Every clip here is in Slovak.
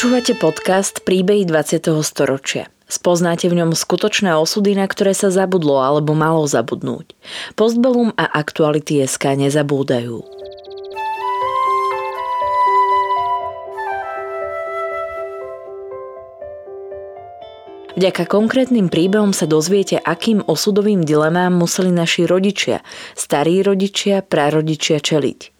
Počúvate podcast Príbehy 20. storočia. Spoznáte v ňom skutočné osudy, na ktoré sa zabudlo alebo malo zabudnúť. Postbellum a aktuality SK nezabúdajú. Vďaka konkrétnym príbehom sa dozviete, akým osudovým dilemám museli naši rodičia, starí rodičia, prarodičia čeliť.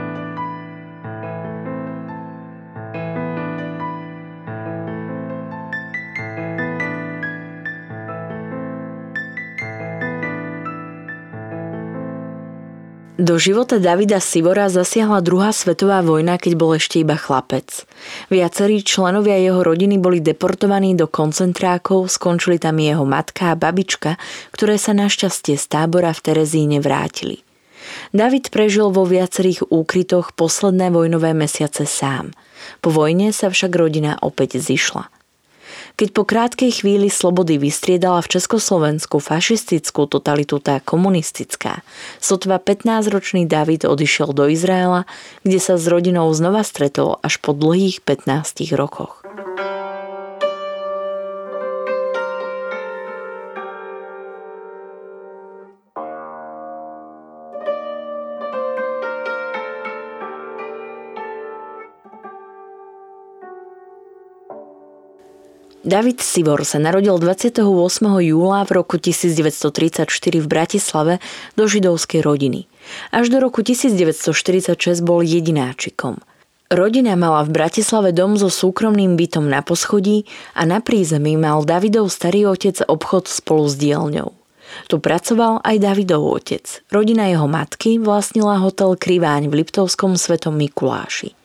Do života Davida Sivora zasiahla druhá svetová vojna, keď bol ešte iba chlapec. Viacerí členovia jeho rodiny boli deportovaní do koncentrákov, skončili tam jeho matka a babička, ktoré sa našťastie z tábora v Terezíne vrátili. David prežil vo viacerých úkrytoch posledné vojnové mesiace sám. Po vojne sa však rodina opäť zišla. Keď po krátkej chvíli slobody vystriedala v Československu fašistickú totalitu tá komunistická, sotva 15-ročný David odišiel do Izraela, kde sa s rodinou znova stretol až po dlhých 15 rokoch. David Sivor sa narodil 28. júla v roku 1934 v Bratislave do židovskej rodiny. Až do roku 1946 bol jedináčikom. Rodina mala v Bratislave dom so súkromným bytom na poschodí a na prízemí mal Davidov starý otec obchod spolu s dielňou. Tu pracoval aj Davidov otec. Rodina jeho matky vlastnila hotel Kriváň v Liptovskom svetom Mikuláši.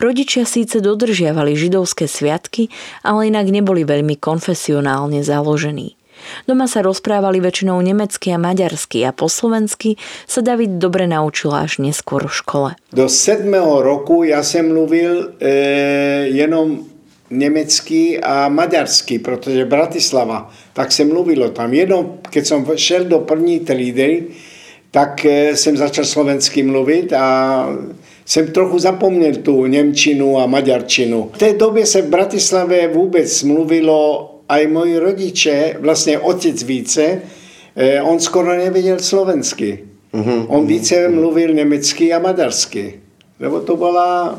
Rodičia síce dodržiavali židovské sviatky, ale inak neboli veľmi konfesionálne založení. Doma sa rozprávali väčšinou nemecky a maďarsky a po slovensky sa David dobre naučil až neskôr v škole. Do 7. roku ja som mluvil e, jenom nemecky a maďarsky, protože Bratislava, tak se mluvilo tam. Jenom, keď som šel do první trídy, tak e, jsem začal slovensky mluvit a jsem trochu zapomněl tu Němčinu a Maďarčinu. V té době se v Bratislave vůbec mluvilo, aj moji rodiče, vlastně otec více, eh, on skoro nevěděl slovensky. Uh-huh, on více uh-huh. mluvil německy a maďarsky. Lebo to byla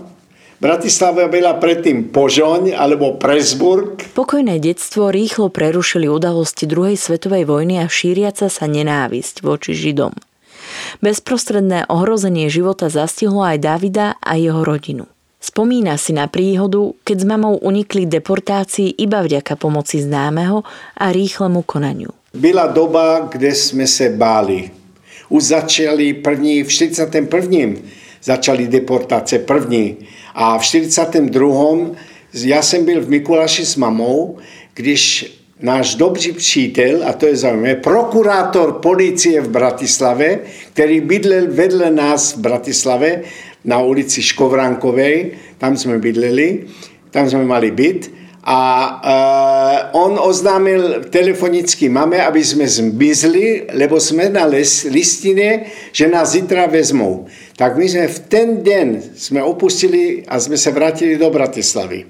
Bratislava byla predtým Požoň alebo Presburg. Pokojné detstvo rýchlo prerušili udalosti druhej svetovej vojny a šíriaca sa nenávisť voči Židom. Bezprostredné ohrozenie života zastihlo aj Davida a jeho rodinu. Spomína si na príhodu, keď s mamou unikli deportácii iba vďaka pomoci známeho a rýchlemu konaniu. Byla doba, kde sme se báli. Už začali první, v 41. začali deportáce první. A v 42. ja jsem byl v Mikuláši s mamou, když náš dobrý přítel, a to je zaujímavé, prokurátor policie v Bratislave, který bydlel vedle nás v Bratislave na ulici Škovrankovej, tam jsme bydleli, tam jsme mali byt, a uh, on oznámil telefonicky mame, aby jsme zmizli, lebo jsme na les, listine, že nás zítra vezmou. Tak my jsme v ten den jsme opustili a jsme se vrátili do Bratislavy.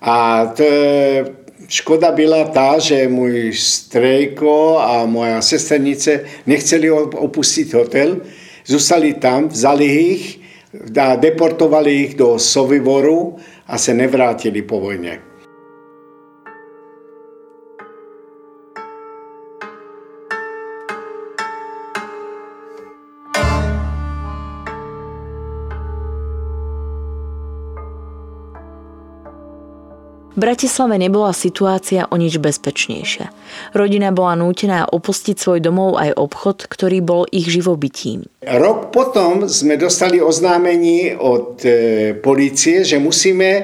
A to, Škoda byla ta, že můj strejko a moja sesternice nechceli opustit hotel, zůstali tam, vzali ich, deportovali ich do Sovivoru a se nevrátili po vojně. Bratislave nebola situácia o nič bezpečnejšia. Rodina bola nútená opustiť svoj domov aj obchod, ktorý bol ich živobytím. Rok potom sme dostali oznámení od e, policie, že musíme e,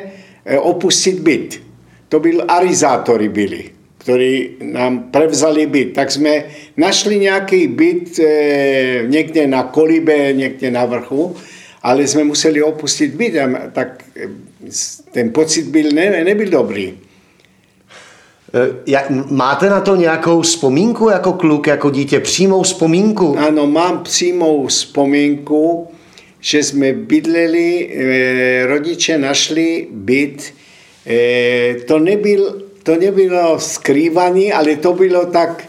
opustiť byt. To byl arizátori byli, ktorí nám prevzali byt. Tak sme našli nejaký byt e, niekde na kolibe, niekde na vrchu ale jsme museli opustit byt, tak ten pocit byl, ne, nebyl dobrý. Jak, máte na to nějakou vzpomínku jako kluk, jako dítě, přímou vzpomínku? Ano, mám přímou vzpomínku, že jsme bydleli, e, rodiče našli byt, e, to, nebyl, to nebylo skrývaný, ale to bylo tak,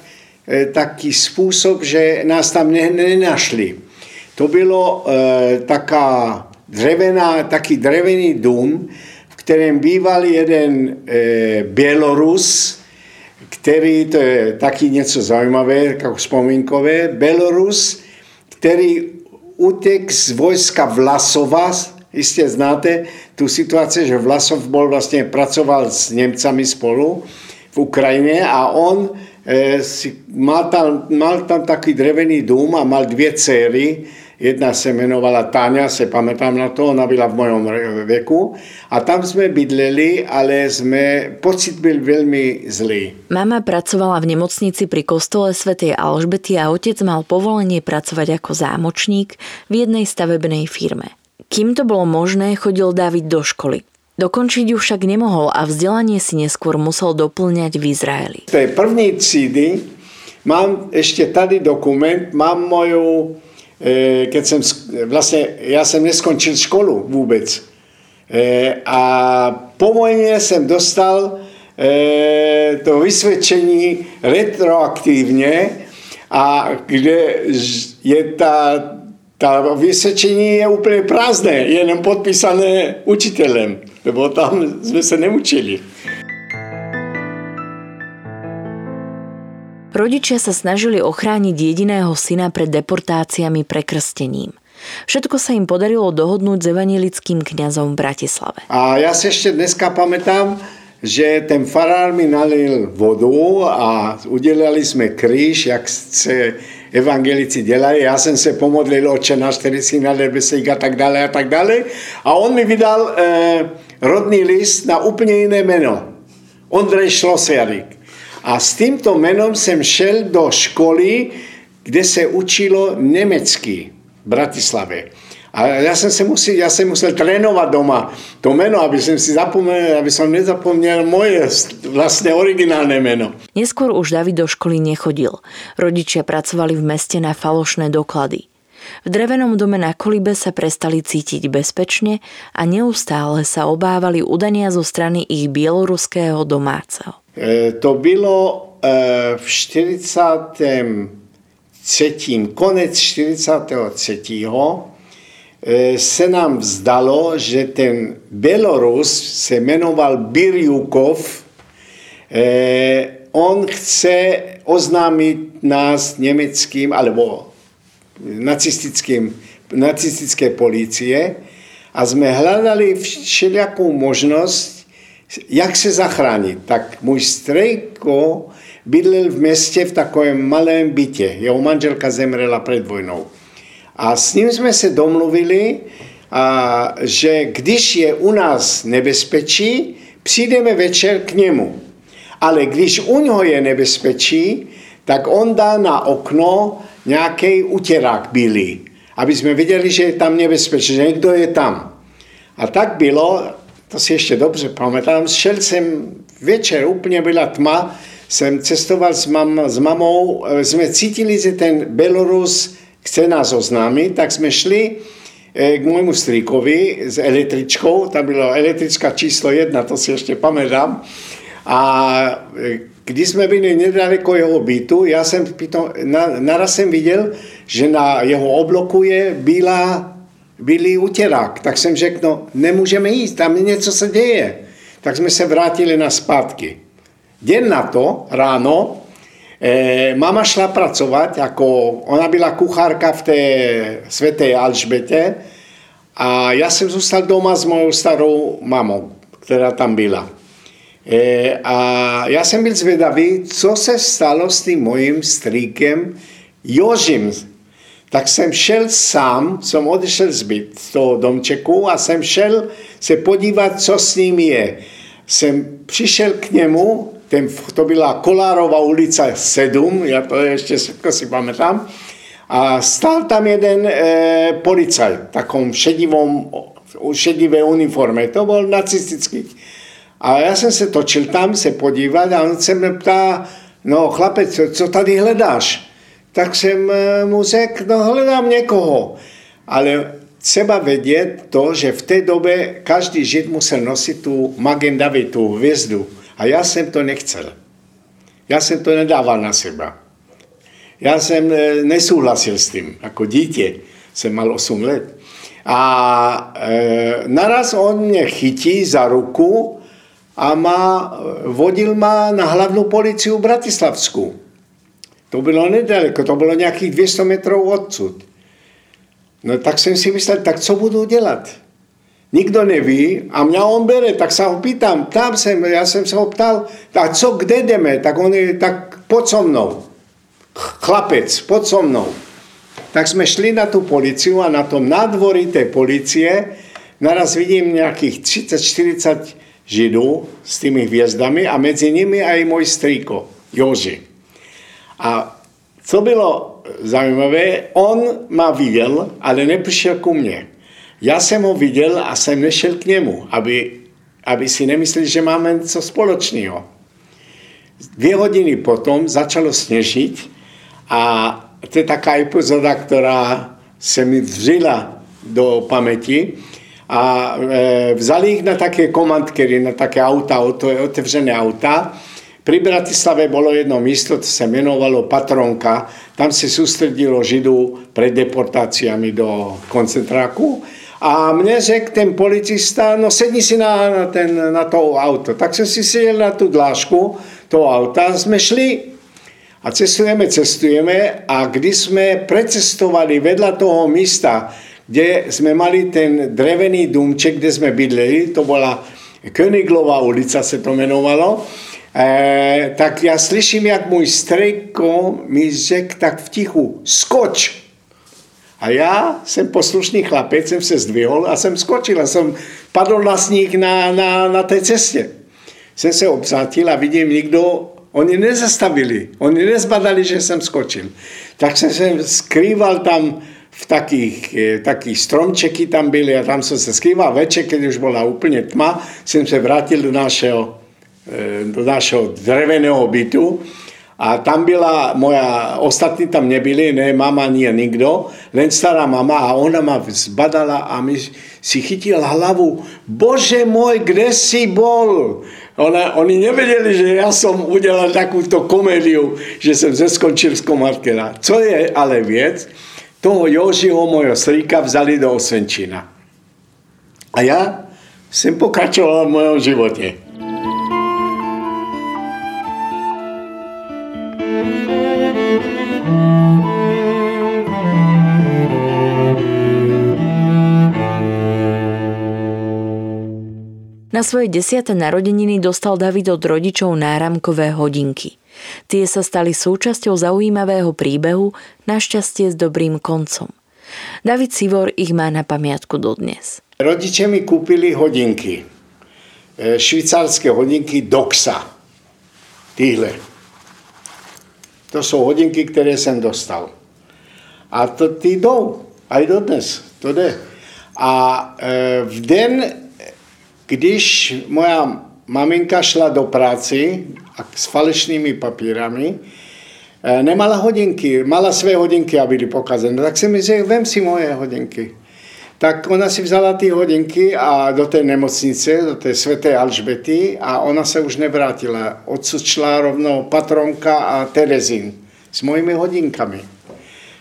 e, taký způsob, že nás tam ne, nenašli. To bylo e, taká drevená, taký drevený dům, v kterém býval jeden e, Bělorus, který, to je taky něco zajímavé, jako vzpomínkové, Bělorus, který utek z vojska Vlasova, jistě znáte tu situaci, že Vlasov bol vlastně, pracoval s Němcami spolu v Ukrajině a on e, si, mal, tam, mal tam taký drevený dům a mal dvě dcery, Jedna se jmenovala Táňa, se pamätám na to, ona byla v mojom veku. A tam sme bydleli, ale sme, pocit byl veľmi zlý. Mama pracovala v nemocnici pri kostole svätej Alžbety a otec mal povolenie pracovať ako zámočník v jednej stavebnej firme. Kým to bolo možné, chodil David do školy. Dokončiť ju však nemohol a vzdelanie si neskôr musel doplňať v Izraeli. V tej první třídy mám ešte tady dokument, mám moju keď som, vlastne ja som neskončil školu vôbec. E, a po vojne som dostal e, to vysvedčení retroaktívne a kde je tá, tá vysvedčení je úplne prázdne, je len podpísané učiteľem, lebo tam sme sa neučili. Rodičia sa snažili ochrániť jediného syna pred deportáciami prekrstením. Všetko sa im podarilo dohodnúť s evangelickým kňazom v Bratislave. A ja si ešte dneska pamätám, že ten farár mi nalil vodu a udelali sme kríž, jak se evangelici dělají. Já jsem se pomodlil, oče náš, který si na a tak dále a tak dále. A on mi vydal eh, rodný list na úplně jiné jméno. Ondrej Šlosiarik. A s týmto menom som šel do školy, kde sa učilo nemecky v Bratislave. A ja som, sa musel, ja som musel trénovať doma to meno, aby som si zapomnel, aby som nezapomnel moje vlastne originálne meno. Neskôr už David do školy nechodil. Rodičia pracovali v meste na falošné doklady. V drevenom dome na kolibe sa prestali cítiť bezpečne a neustále sa obávali udania zo strany ich bieloruského domáceho. E, to bylo e, v 43. konec 43. E, se nám vzdalo, že ten Belorus se jmenoval Birjukov. On chce oznámiť nás nemeckým alebo nacistickým, nacistické policie a sme hľadali všelijakú možnosť, jak se zachránit? Tak můj strejko bydlel v městě v takovém malém bytě. Jeho manželka zemřela před vojnou. A s ním jsme se domluvili, a, že když je u nás nebezpečí, přijdeme večer k němu. Ale když u něho je nebezpečí, tak on dá na okno nějaký utěrák bílý, aby jsme viděli, že je tam nebezpečí, že někdo je tam. A tak bylo, to si ešte dobře pamätám, šel jsem večer, úplne byla tma, jsem cestoval s, mam, s mamou, sme cítili, že ten Belorus chce nás oznámiť, tak sme šli k môjmu strýkovi s električkou, tam byla električka číslo jedna, to si ešte pamätám. A když jsme byli nedaleko jeho bytu, já jsem na, naraz jsem viděl, že na jeho obloku je bílá byli uterák. Tak jsem řekl, no nemůžeme jít, tam něco se děje. Tak jsme se vrátili na zpátky. Den na to, ráno, e, mama šla pracovat, jako ona byla kuchárka v té svätej Alžbete a já jsem zůstal doma s mojou starou mamou, která tam byla. E, a já jsem byl zvedavý, co se stalo s tím mojím strýkem Jožim, tak jsem šel sám, jsem odešel z, byt, z toho domčeku a jsem šel se podívat, co s ním je. Jsem přišel k němu, ten, to byla Kolárová ulica 7, já to ještě si pamätám, a stál tam jeden e, policajt v takom šedivom, šedivé uniforme. To bol nacistický. A já jsem se točil tam se podívat a on se mě ptá, no chlapec, co tady hledáš? Tak jsem e, mu řekl, no hledám někoho. Ale třeba vědět to, že v té době každý žid musel nosit tu Magen David, tu hvězdu. A já jsem to nechcel. Já jsem to nedával na seba. Já jsem e, nesouhlasil s tím, jako dítě. Jsem mal 8 let. A e, naraz on mě chytí za ruku a má, vodil ma na hlavnou policiu Bratislavsku. To bylo nedaleko, to bylo nějakých 200 metrů odsud. No tak jsem si myslel, tak co budu dělat? Nikdo neví a mě on bere, tak se ho pýtam, tam jsem, já jsem se ho ptal, tak co, kde jdeme? Tak on je, tak pod so mnou. Chlapec, pod so mnou. Tak jsme šli na tu policiu a na tom nádvorí té policie naraz vidím nějakých 30-40 židů s tými hvězdami a mezi nimi aj můj strýko, Joži. A co bylo zajímavé, on ma viděl, ale nepřišel ku mně. Já jsem ho viděl a jsem nešel k němu, aby, aby si nemysleli, že máme něco společného. Dvě hodiny potom začalo sněžit a to je taká epizoda, která se mi vřila do paměti a e, vzali ich na také komandkery, na také auta, otevřené auta. Pri Bratislave bolo jedno místo, to sa menovalo Patronka. Tam sa sústredilo Židu pred deportáciami do koncentráku. A mne řekl ten policista, no sedni si na, na, ten, na to auto. Tak som si sedel na tú dlážku toho auta, sme šli a cestujeme, cestujeme a když sme precestovali vedľa toho místa, kde sme mali ten drevený důmček, kde sme bydleli, to bola Königlová ulica se to menovalo, e, tak já slyším, jak můj strejko mi řekl tak v tichu, skoč. A já jsem poslušný chlapec, jsem se zdvihol a jsem skočil a jsem padl na sníh na, na, na té cestě. Jsem se obzátil a vidím, nikdo, oni nezastavili, oni nezbadali, že jsem skočil. Tak jsem se skrýval tam v takých, e, takých stromčeky tam byli a tam som sa skrýval. Večer, keď už bola úplne tma, som sa vrátil do našeho, do našeho dreveného bytu a tam byla moja, ostatní tam nebyli, ne mama, nie nikdo, len stará mama a ona ma zbadala a mi si chytil hlavu. Bože môj, kde si bol? Ona, oni nevedeli, že ja som udelal takúto komédiu, že som zeskončil z komarkera. Co je ale viec, toho Jožiho, mojho strýka, vzali do Osvenčina. A ja som pokračoval v mojom živote. Na svoje desiate narodeniny dostal David od rodičov náramkové hodinky. Tie sa stali súčasťou zaujímavého príbehu, našťastie s dobrým koncom. David Sivor ich má na pamiatku dodnes. Rodiče mi kúpili hodinky. E, švýcarské hodinky Doxa. Týhle. To sú hodinky, ktoré som dostal. A to ty jdou. Aj dodnes. To jde. A e, v den když moja maminka šla do práci s falešnými papírami, e, nemala hodinky, mala své hodinky a byly pokazené, tak jsem mi řekl, vem si moje hodinky. Tak ona si vzala ty hodinky a do té nemocnice, do té sväté Alžbety a ona se už nevrátila. Odsud šla rovno patronka a Terezín s mojimi hodinkami.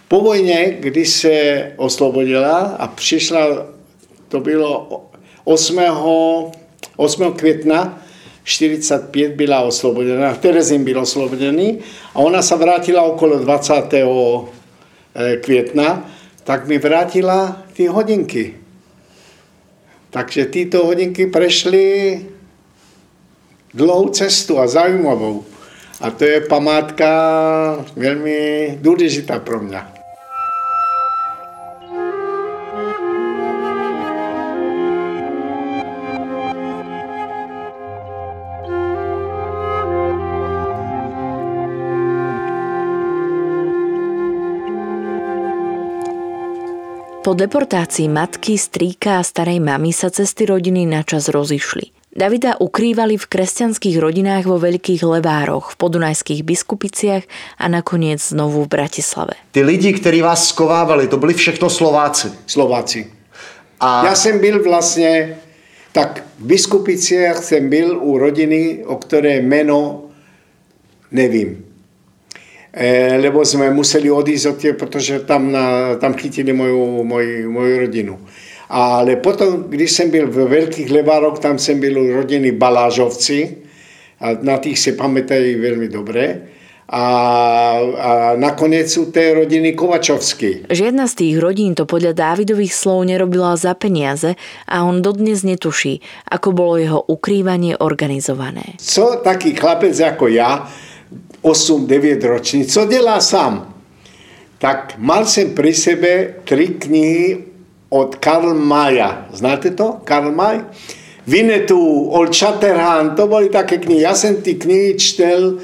Po vojně, když se oslobodila a přišla, to bylo 8. 8. května 45 byla oslobodená, Terezín byl oslobodený a ona se vrátila okolo 20. Eh, května, tak mi vrátila ty hodinky. Takže tyto hodinky prešly dlouhou cestu a zajímavou. A to je památka velmi důležitá pro mě. Po deportácii matky, strýka a starej mamy sa cesty rodiny načas rozišli. Davida ukrývali v kresťanských rodinách vo Veľkých Levároch, v podunajských biskupiciach a nakoniec znovu v Bratislave. Ty lidi, ktorí vás skovávali, to byli všechno Slováci. Slováci. A... Ja som byl vlastne, tak v biskupiciach som byl u rodiny, o ktoré meno nevím. E, lebo sme museli odísť od tie, pretože tam, na, tam chytili moju, moju, moju rodinu. Ale potom, když jsem byl v Veľkých Levároch, tam jsem byl rodiny Balážovci, a na tých si pamätajú veľmi dobre. A, a nakoniec sú tie rodiny Kovačovsky. Žiadna z tých rodín to podľa Dávidových slov nerobila za peniaze a on dodnes netuší, ako bolo jeho ukrývanie organizované. Co taký chlapec ako ja, 8-9 ročný, co dělá sám? Tak mal jsem pri sebe tri knihy od Karl Maja. Znáte to? Karl Maj? Vinetu, Old Shatterhand, to boli také knihy. Ja som tí knihy čtel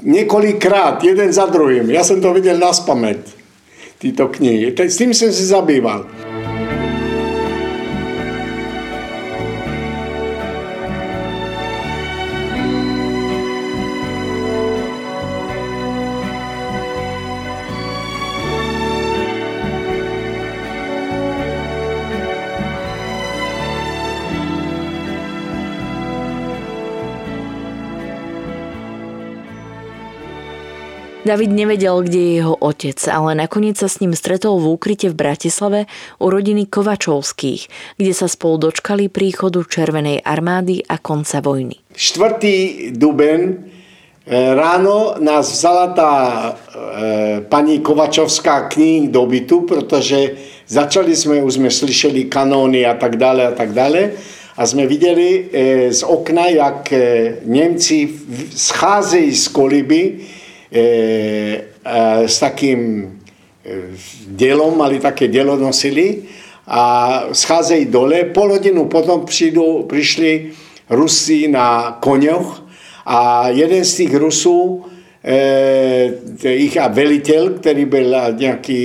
niekoľkkrát, jeden za druhým. Ja som to videl na spamäť, títo knihy. S tým som si zabýval. David nevedel, kde je jeho otec, ale nakoniec sa s ním stretol v úkryte v Bratislave u rodiny Kovačovských, kde sa spolu dočkali príchodu Červenej armády a konca vojny. 4. duben e, ráno nás vzala tá e, pani Kovačovská knihy do bytu, protože začali sme, už sme slyšeli kanóny a tak dále a tak dále. A sme videli e, z okna, jak e, Nemci scházejí z koliby, s takým e, dielom, mali také dielo nosili a scházejí dole. Pol hodinu potom přijdu, prišli Rusi na koňoch a jeden z tých Rusů, e, ich a veliteľ, ktorý byl nejaký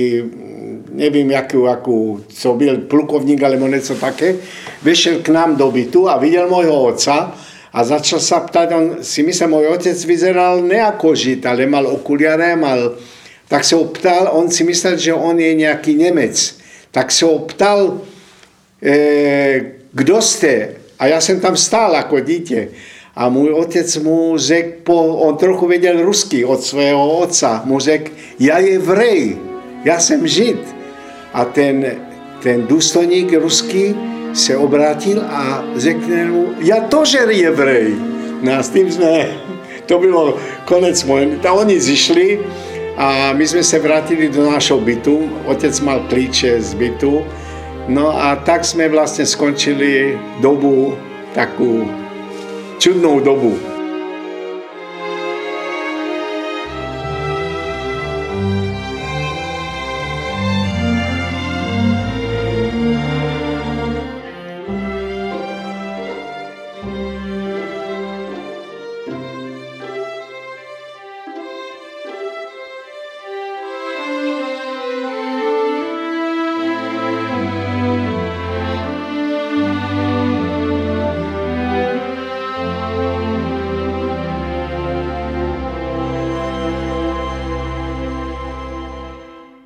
nevím, jakú, akú, co byl plukovník alebo niečo také, vyšiel k nám do bytu a videl môjho otca a začal sa ptať, on si myslel, môj otec vyzeral ne ako žid, ale mal okuliare, mal, tak sa ho ptal, on si myslel, že on je nejaký Nemec. Tak sa ho ptal, e, kto ste? A ja som tam stál ako dítě. A môj otec mu řekl, po, on trochu vedel rusky od svého otca, mu řekl, ja je vrej, ja som žid. A ten, ten důstojník ruský se obrátil a řekne mu, ja tože jevrej. No a s tým sme, to bylo konec môj. A oni zišli a my sme sa vrátili do našho bytu. Otec mal klíče z bytu. No a tak sme vlastne skončili dobu, takú čudnou dobu.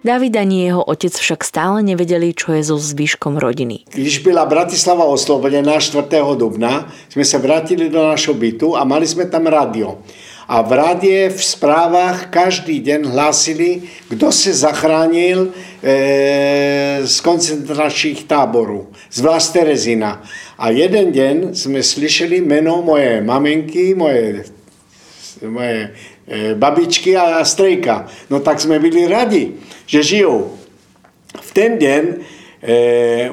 David ani jeho otec však stále nevedeli, čo je so zvyškom rodiny. Když byla Bratislava oslobodená 4. dubna, sme sa vrátili do našho bytu a mali sme tam radio. A v rádie v správach každý deň hlásili, kto sa zachránil e, z koncentračných táborů, z Vlast Terezina. A jeden deň sme slyšeli meno moje maminky, moje, moje babičky a strejka. No tak sme byli radi že žijou. V ten deň e,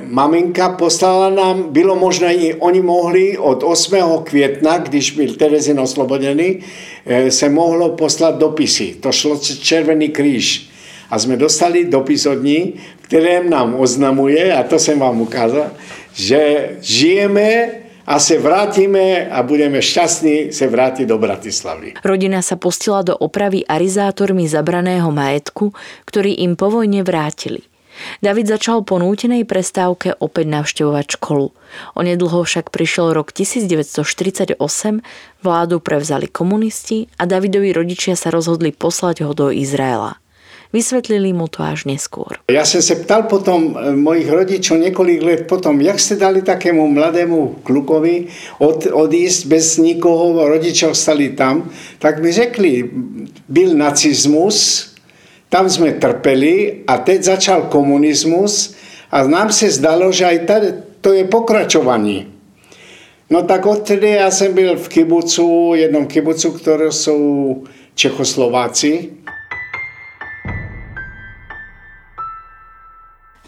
maminka poslala nám, bylo možné, oni mohli od 8. května, když byl Terezin oslobodený, e, se mohlo poslat dopisy. To šlo Červený kríž. A jsme dostali dopis od ní, kterém nám oznamuje, a to jsem vám ukázal, že žijeme a se vrátime a budeme šťastní se vrátiť do Bratislavy. Rodina sa pustila do opravy arizátormi zabraného majetku, ktorý im po vojne vrátili. David začal po nútenej prestávke opäť navštevovať školu. Onedlho však prišiel rok 1948, vládu prevzali komunisti a Davidovi rodičia sa rozhodli poslať ho do Izraela. Vysvetlili mu to až neskôr. Ja som sa ptal potom e, mojich rodičov niekoľko let potom, jak ste dali takému mladému klukovi od, odísť bez nikoho, rodičov stali tam, tak mi řekli, byl nacizmus, tam sme trpeli a teď začal komunizmus a nám sa zdalo, že aj tady, to je pokračovanie. No tak odtedy ja som byl v kibucu, jednom kibucu, ktoré sú Čechoslováci.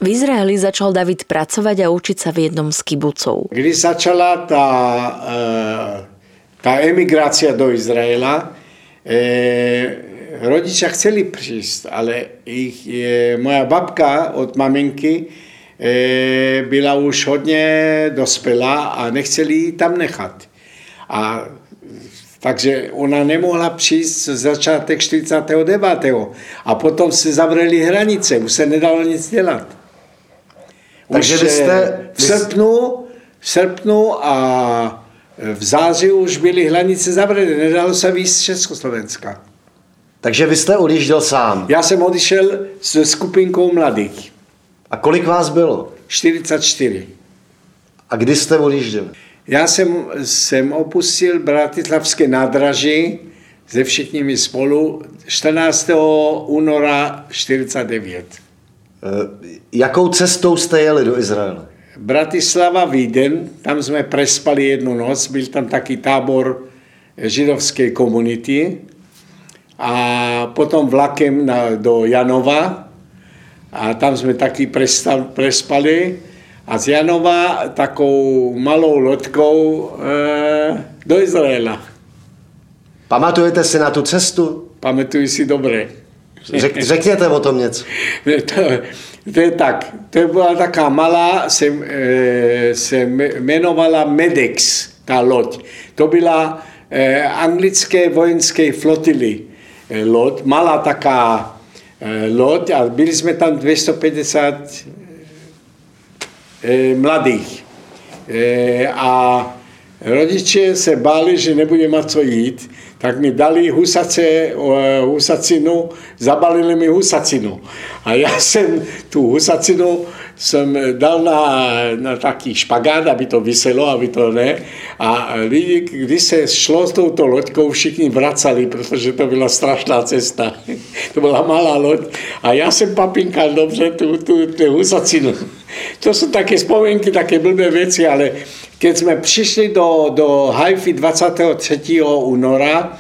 V Izraeli začal David pracovať a učiť sa v jednom z kibucov. Když začala tá, e, tá emigrácia do Izraela, e, rodičia chceli prísť, ale ich, je, moja babka od maminky e, byla už hodně dospelá a nechceli tam nechat. A takže ona nemohla přijít začátek 49. A potom se zavřeli hranice, už se nedalo nic dělat. Takže vy jste... V srpnu, v srpnu a v září už byly hranice zavřené, nedalo se víc z Československa. Takže vy jste odjížděl sám? Já jsem odešel s skupinkou mladých. A kolik vás bylo? 44. A kdy jste odjížděl? Já jsem, jsem opustil Bratislavské nádraží se všichni spolu 14. února 49. Eh, jakou cestou jste jeli do Izraele? Bratislava, Víden, tam jsme prespali jednu noc, byl tam taký tábor židovské komunity a potom vlakem na, do Janova a tam jsme taky prestal, prespali a z Janova takou malou lodkou e, do Izraela. Pamatujete si na tu cestu? Pamatuju si dobře. Řek, řekněte o tom něco. To, to je tak, to byla taká malá, se, e, se jmenovala Medex, ta loď. To byla e, anglické vojenské flotily e, loď, malá taká loď a byli jsme tam 250 mladých. A rodiče se báli, že nebude mať co jít, tak mi dali husace, husacinu, zabalili mi husacinu. A ja som tú husacinu som dal na, na taký špagát, aby to vyselo, aby to ne. A lidi, když se šlo s touto loďkou, všichni vracali, protože to byla strašná cesta. to byla malá loď. A ja som papinkal dobře tú, tú, tú husacinu. To sú také spomienky, také blbé veci, ale keď sme prišli do, do Haify 23. února,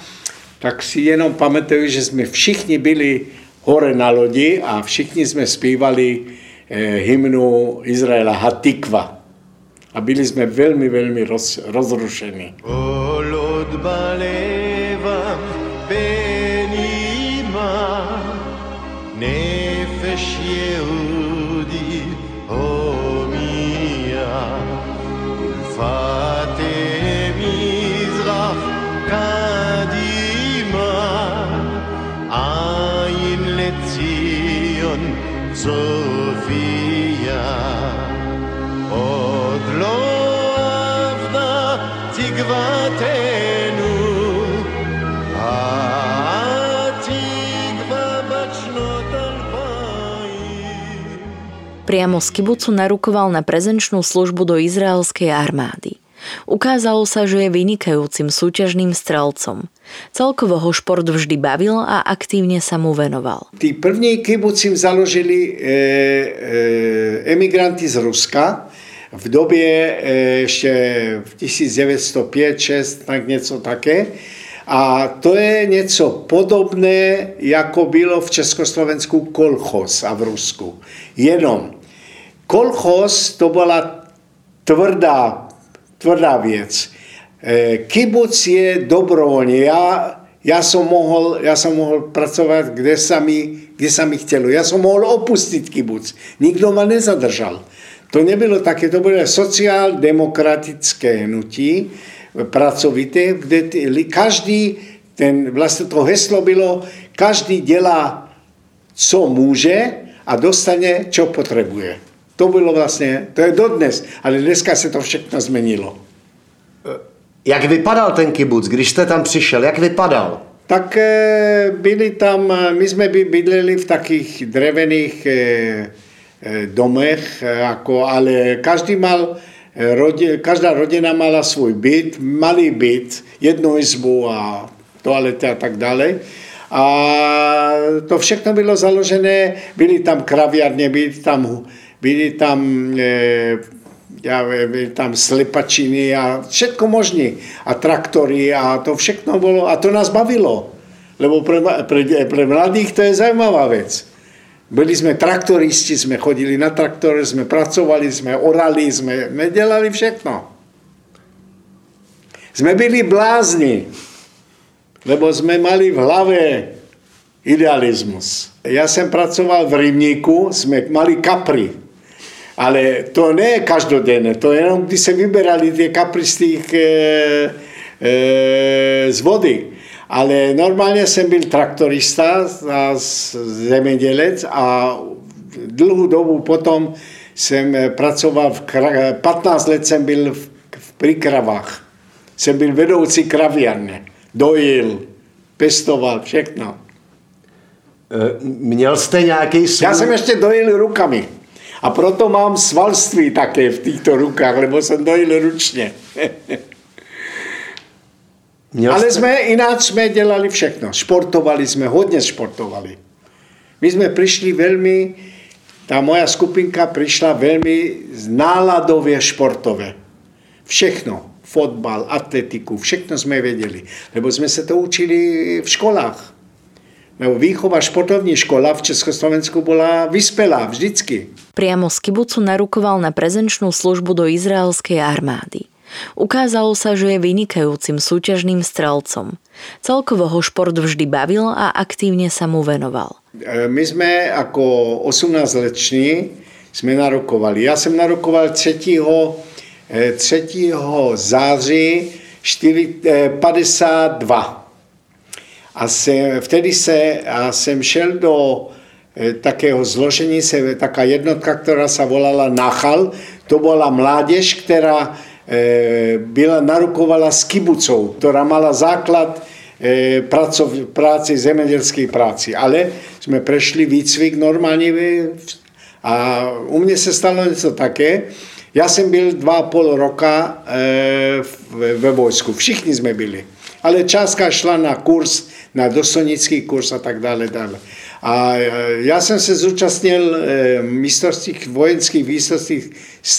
tak si jenom pamatuju, že sme všichni byli hore na lodi a všichni sme zpívali eh, hymnu Izraela Hatikva. A byli sme veľmi, veľmi roz, rozrušení. נפש יהודי צופיה עוד לא אבדה תקוותנו Σοφία οδλόβδα τίγβατενου Priamo z kibucu narukoval na prezenčnú službu do izraelskej armády. Ukázalo sa, že je vynikajúcim súťažným strelcom – Celkovo ho šport vždy bavil a aktívne sa mu venoval. Tí první kibuci založili e, e, emigranti z Ruska v době e, ešte v 1905-6, tak něco také. A to je něco podobné, jako bylo v Československu kolchoz a v Rusku. Jenom kolchoz to byla tvrdá tvrdá věc. E, kibuc je dobrovoľne. Ja, ja, som mohol, ja som mohol pracovať, kde sa, mi, kde sa mi chcelo. Ja som mohol opustiť kibuc. Nikto ma nezadržal. To nebylo také, to bolo sociál-demokratické hnutí, pracovité, kde každý, ten, vlastne to heslo bylo, každý dělá, co může a dostane, čo potrebuje. To bylo vlastně, to je dodnes, ale dneska se to všechno zmenilo. Jak vypadal ten kibuc, když jste tam přišel? Jak vypadal? Tak e, byli tam, my jsme by bydleli v takých drevených e, e, domech, ako, ale každý mal, každá rodina mala svůj byt, malý byt, jednu izbu a toalety a tak dále. A to všechno bylo založené, byly tam kraviarně, byly tam, byly tam e, ja, tam slepačiny a všetko možné. A traktory a to všechno bolo, a to nás bavilo. Lebo pre, pre, pre mladých to je zaujímavá vec. Byli sme traktoristi, sme chodili na traktore, sme pracovali, sme orali, sme, sme delali všechno. Sme byli blázni, lebo sme mali v hlave idealizmus. Ja som pracoval v Rybníku, sme mali kapry. Ale to nie je každodenné, to je jenom, když se vyberali tie kapry z tých e, e, z vody. Ale normálne som byl traktorista a zemedělec a dlhú dobu potom som pracoval, v, 15 let som byl v, v príkravách. Som byl vedoucí kraviarne. Dojil, pestoval, všechno. E, měl jste nějaký svůj... Já jsem ještě dojil rukami. A proto mám svalství také v týchto rukách, lebo som dojil ručne. Ale sme, ináč sme delali všechno. Športovali sme, hodne športovali. My sme prišli veľmi, tá moja skupinka prišla veľmi náladovie športové. Všechno. Fotbal, atletiku, všechno sme vedeli. Lebo sme sa to učili v školách. Lebo výchova športovní škola v Československu bola vyspelá vždycky. Priamo z kibucu narukoval na prezenčnú službu do izraelskej armády. Ukázalo sa, že je vynikajúcim súťažným strelcom. Celkovo ho šport vždy bavil a aktívne sa mu venoval. E, my sme ako 18-leční sme narokovali. Ja som narokoval 3. 3. září 52 a se, vtedy se, a jsem šel do e, takého zložení, se, taká jednotka, která se volala Nachal, to byla mládež, která e, byla narukovala s kibucou, která mala základ e, pracov, práci, zemědělské práci. Ale jsme prešli výcvik normálně a u mě se stalo něco také. Já jsem byl dva a půl roka e, ve vojsku, všichni jsme byli. Ale částka šla na kurz na dosonický kurz a tak dále. dále. A e, ja som sa zúčastnil e, mistrovských vojenských výsostí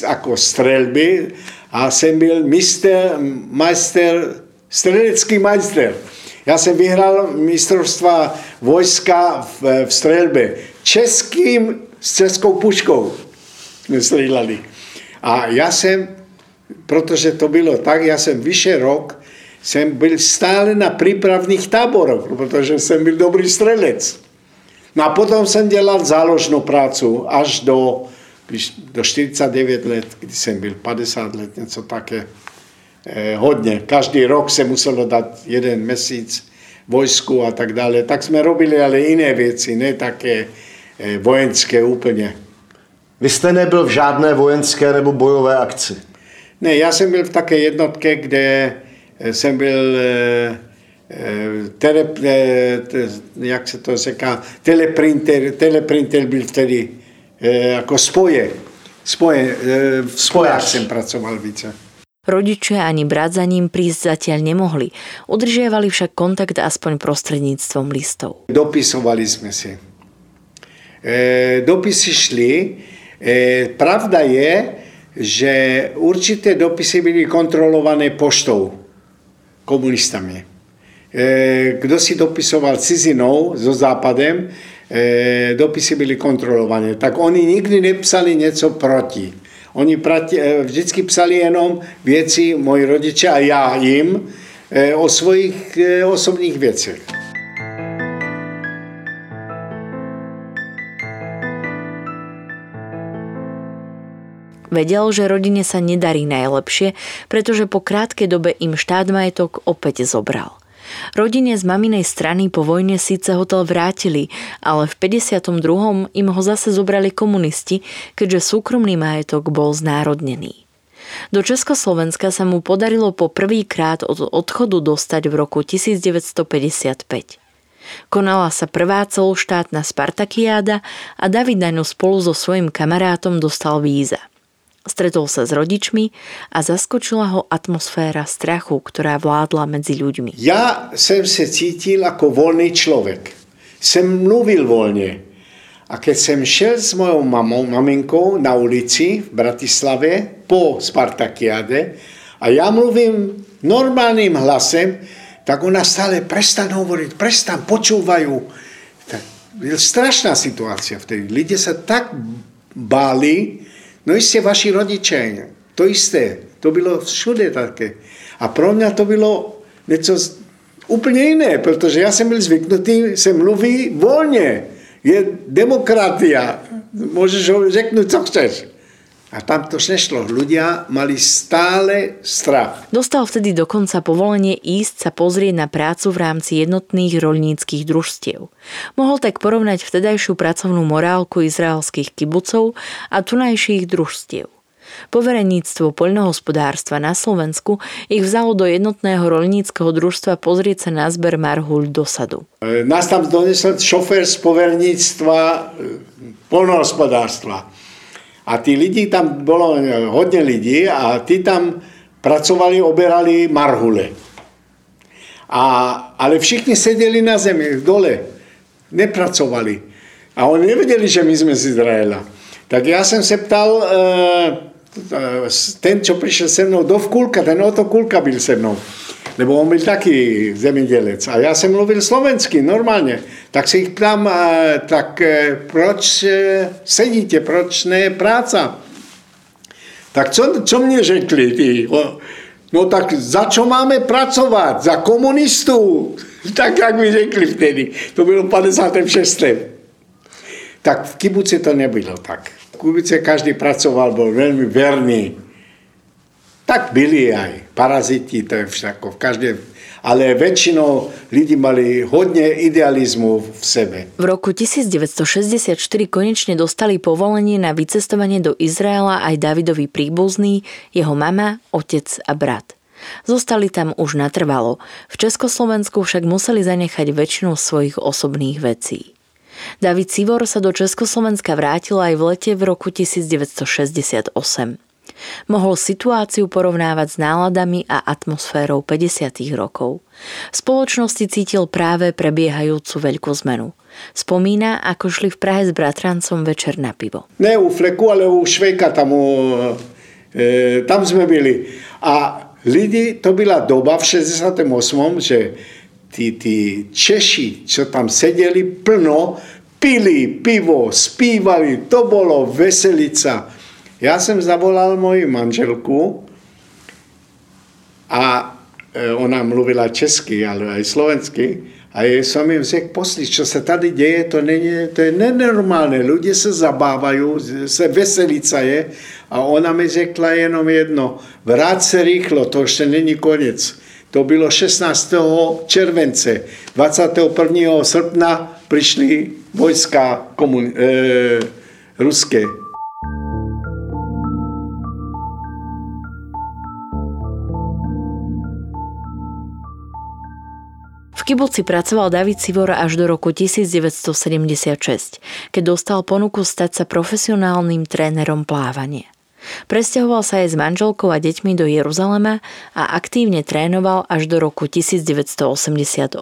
ako strelby a som byl mister, majster, strelecký majster. Ja som vyhral mistrovstva vojska v, v strelbe českým s českou puškou sme strelali. A ja som, protože to bylo tak, ja som vyše rok jsem byl stále na přípravných táboroch, protože jsem byl dobrý strelec. No a potom jsem dělal záložnou prácu až do, do 49 let, kdy jsem byl 50 let, něco také eh, hodně. Každý rok se muselo dát jeden měsíc vojsku a tak dále. Tak jsme robili ale jiné věci, ne také eh, vojenské úplně. Vy jste nebyl v žádné vojenské nebo bojové akci? Ne, já jsem byl v také jednotce, kde jsem byl eh, eh, tele, eh, jak se to říká, teleprinter, teleprinter byl vtedy jako spoje. Spoje, v spojách jsem pracoval více. Rodičia ani brat za ním prísť zatiaľ nemohli. Udržiavali však kontakt aspoň prostredníctvom listov. Dopisovali sme si. E, dopisy šli. E, pravda je, že určité dopisy byly kontrolované poštou komunistami. E, kdo si dopisoval cizinou so západem, e, dopisy byly kontrolované. Tak oni nikdy nepsali něco proti. Oni e, vždycky psali jenom věci, moji rodiče a já jim, o svojich osobných věcech. Vedel, že rodine sa nedarí najlepšie, pretože po krátkej dobe im štát majetok opäť zobral. Rodine z maminej strany po vojne síce hotel vrátili, ale v 52. im ho zase zobrali komunisti, keďže súkromný majetok bol znárodnený. Do Československa sa mu podarilo po prvýkrát od odchodu dostať v roku 1955. Konala sa prvá celoštátna Spartakiáda a David Daňo spolu so svojím kamarátom dostal víza. Stretol sa s rodičmi a zaskočila ho atmosféra strachu, ktorá vládla medzi ľuďmi. Ja som sa cítil ako voľný človek. Som mluvil voľne. A keď som šel s mojou mamou, maminkou na ulici v Bratislave po Spartakiade a ja mluvím normálnym hlasem, tak ona stále prestan hovoriť, prestan, počúvajú. Tak, strašná situácia vtedy. Ľudia sa tak báli, no isté vaši rodiče, to isté. To bylo všude také. A pro mňa to bylo něco úplne iné, pretože ja som byl zvyknutý, sa mluví voľne je demokratia. Môžeš ho řeknúť, co chceš. A tam to nešlo. Ľudia mali stále strach. Dostal vtedy dokonca povolenie ísť sa pozrieť na prácu v rámci jednotných roľníckých družstiev. Mohol tak porovnať vtedajšiu pracovnú morálku izraelských kibucov a tunajších družstiev. Povereníctvo poľnohospodárstva na Slovensku ich vzalo do jednotného rolníckého družstva pozrieť sa na zber marhuľ do sadu. E, nás tam donesol šofér z povereníctva e, poľnohospodárstva. A tí lidi, tam bolo hodne ľudí a tí tam pracovali, oberali marhule. A, ale všichni sedeli na zemi, dole. Nepracovali. A oni nevedeli, že my sme z Izraela. Tak ja som sa ptal, e, ten, čo prišiel se mnou do Vkulka, ten Oto Kulka byl se mnou. Lebo on byl taky zemědělec. A já jsem mluvil slovensky, normálně. Tak se jich ptám, tak e, proč e, sedíte, proč ne práca? Tak co, co mě řekli ty? No tak za čo máme pracovat? Za komunistů? Tak jak mi řekli vtedy. To bylo 56. Tak v kibuci to nebylo tak. Kubice každý pracoval, bol veľmi verný. Tak byli aj paraziti, to je všetko v každej ale väčšinou ľudí mali hodne idealizmu v sebe. V roku 1964 konečne dostali povolenie na vycestovanie do Izraela aj Davidovi príbuzný, jeho mama, otec a brat. Zostali tam už natrvalo, v Československu však museli zanechať väčšinu svojich osobných vecí. David Sivor sa do Československa vrátil aj v lete v roku 1968. Mohol situáciu porovnávať s náladami a atmosférou 50. rokov. V spoločnosti cítil práve prebiehajúcu veľkú zmenu. Spomína, ako šli v Prahe s bratrancom večer na pivo. Ne u Fleku, ale u Švejka tam, e, tam sme byli. A lidi, to byla doba v 68., že tí, tí Češi, čo tam sedeli plno, pili pivo, spívali, to bolo veselica. Ja som zavolal moju manželku a e, ona mluvila česky, ale aj slovensky. A jej som im řekl, posli, čo sa tady deje, to, není, to je nenormálne. Ľudia sa zabávajú, se veselica je. A ona mi řekla jenom jedno, vráť se rýchlo, to ešte není konec. To bylo 16. července. 21. srpna přišli vojska komun, e, ruské. V kibuci pracoval David Sivor až do roku 1976, keď dostal ponuku stať sa profesionálnym trénerom plávania. Presťahoval sa aj s manželkou a deťmi do Jeruzalema a aktívne trénoval až do roku 1988.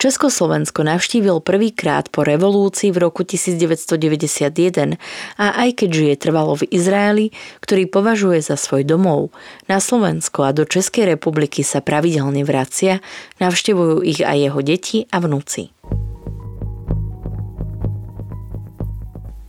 Československo navštívil prvýkrát po revolúcii v roku 1991 a aj keď žije trvalo v Izraeli, ktorý považuje za svoj domov, na Slovensko a do Českej republiky sa pravidelne vracia, navštevujú ich aj jeho deti a vnúci.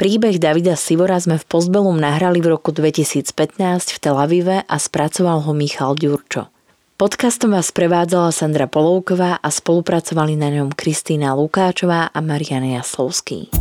Príbeh Davida Sivora sme v Postbellum nahrali v roku 2015 v Tel Avive a spracoval ho Michal Ďurčo. Podcastom vás prevádzala Sandra Polovková a spolupracovali na ňom Kristýna Lukáčová a Mariana Jaslovský.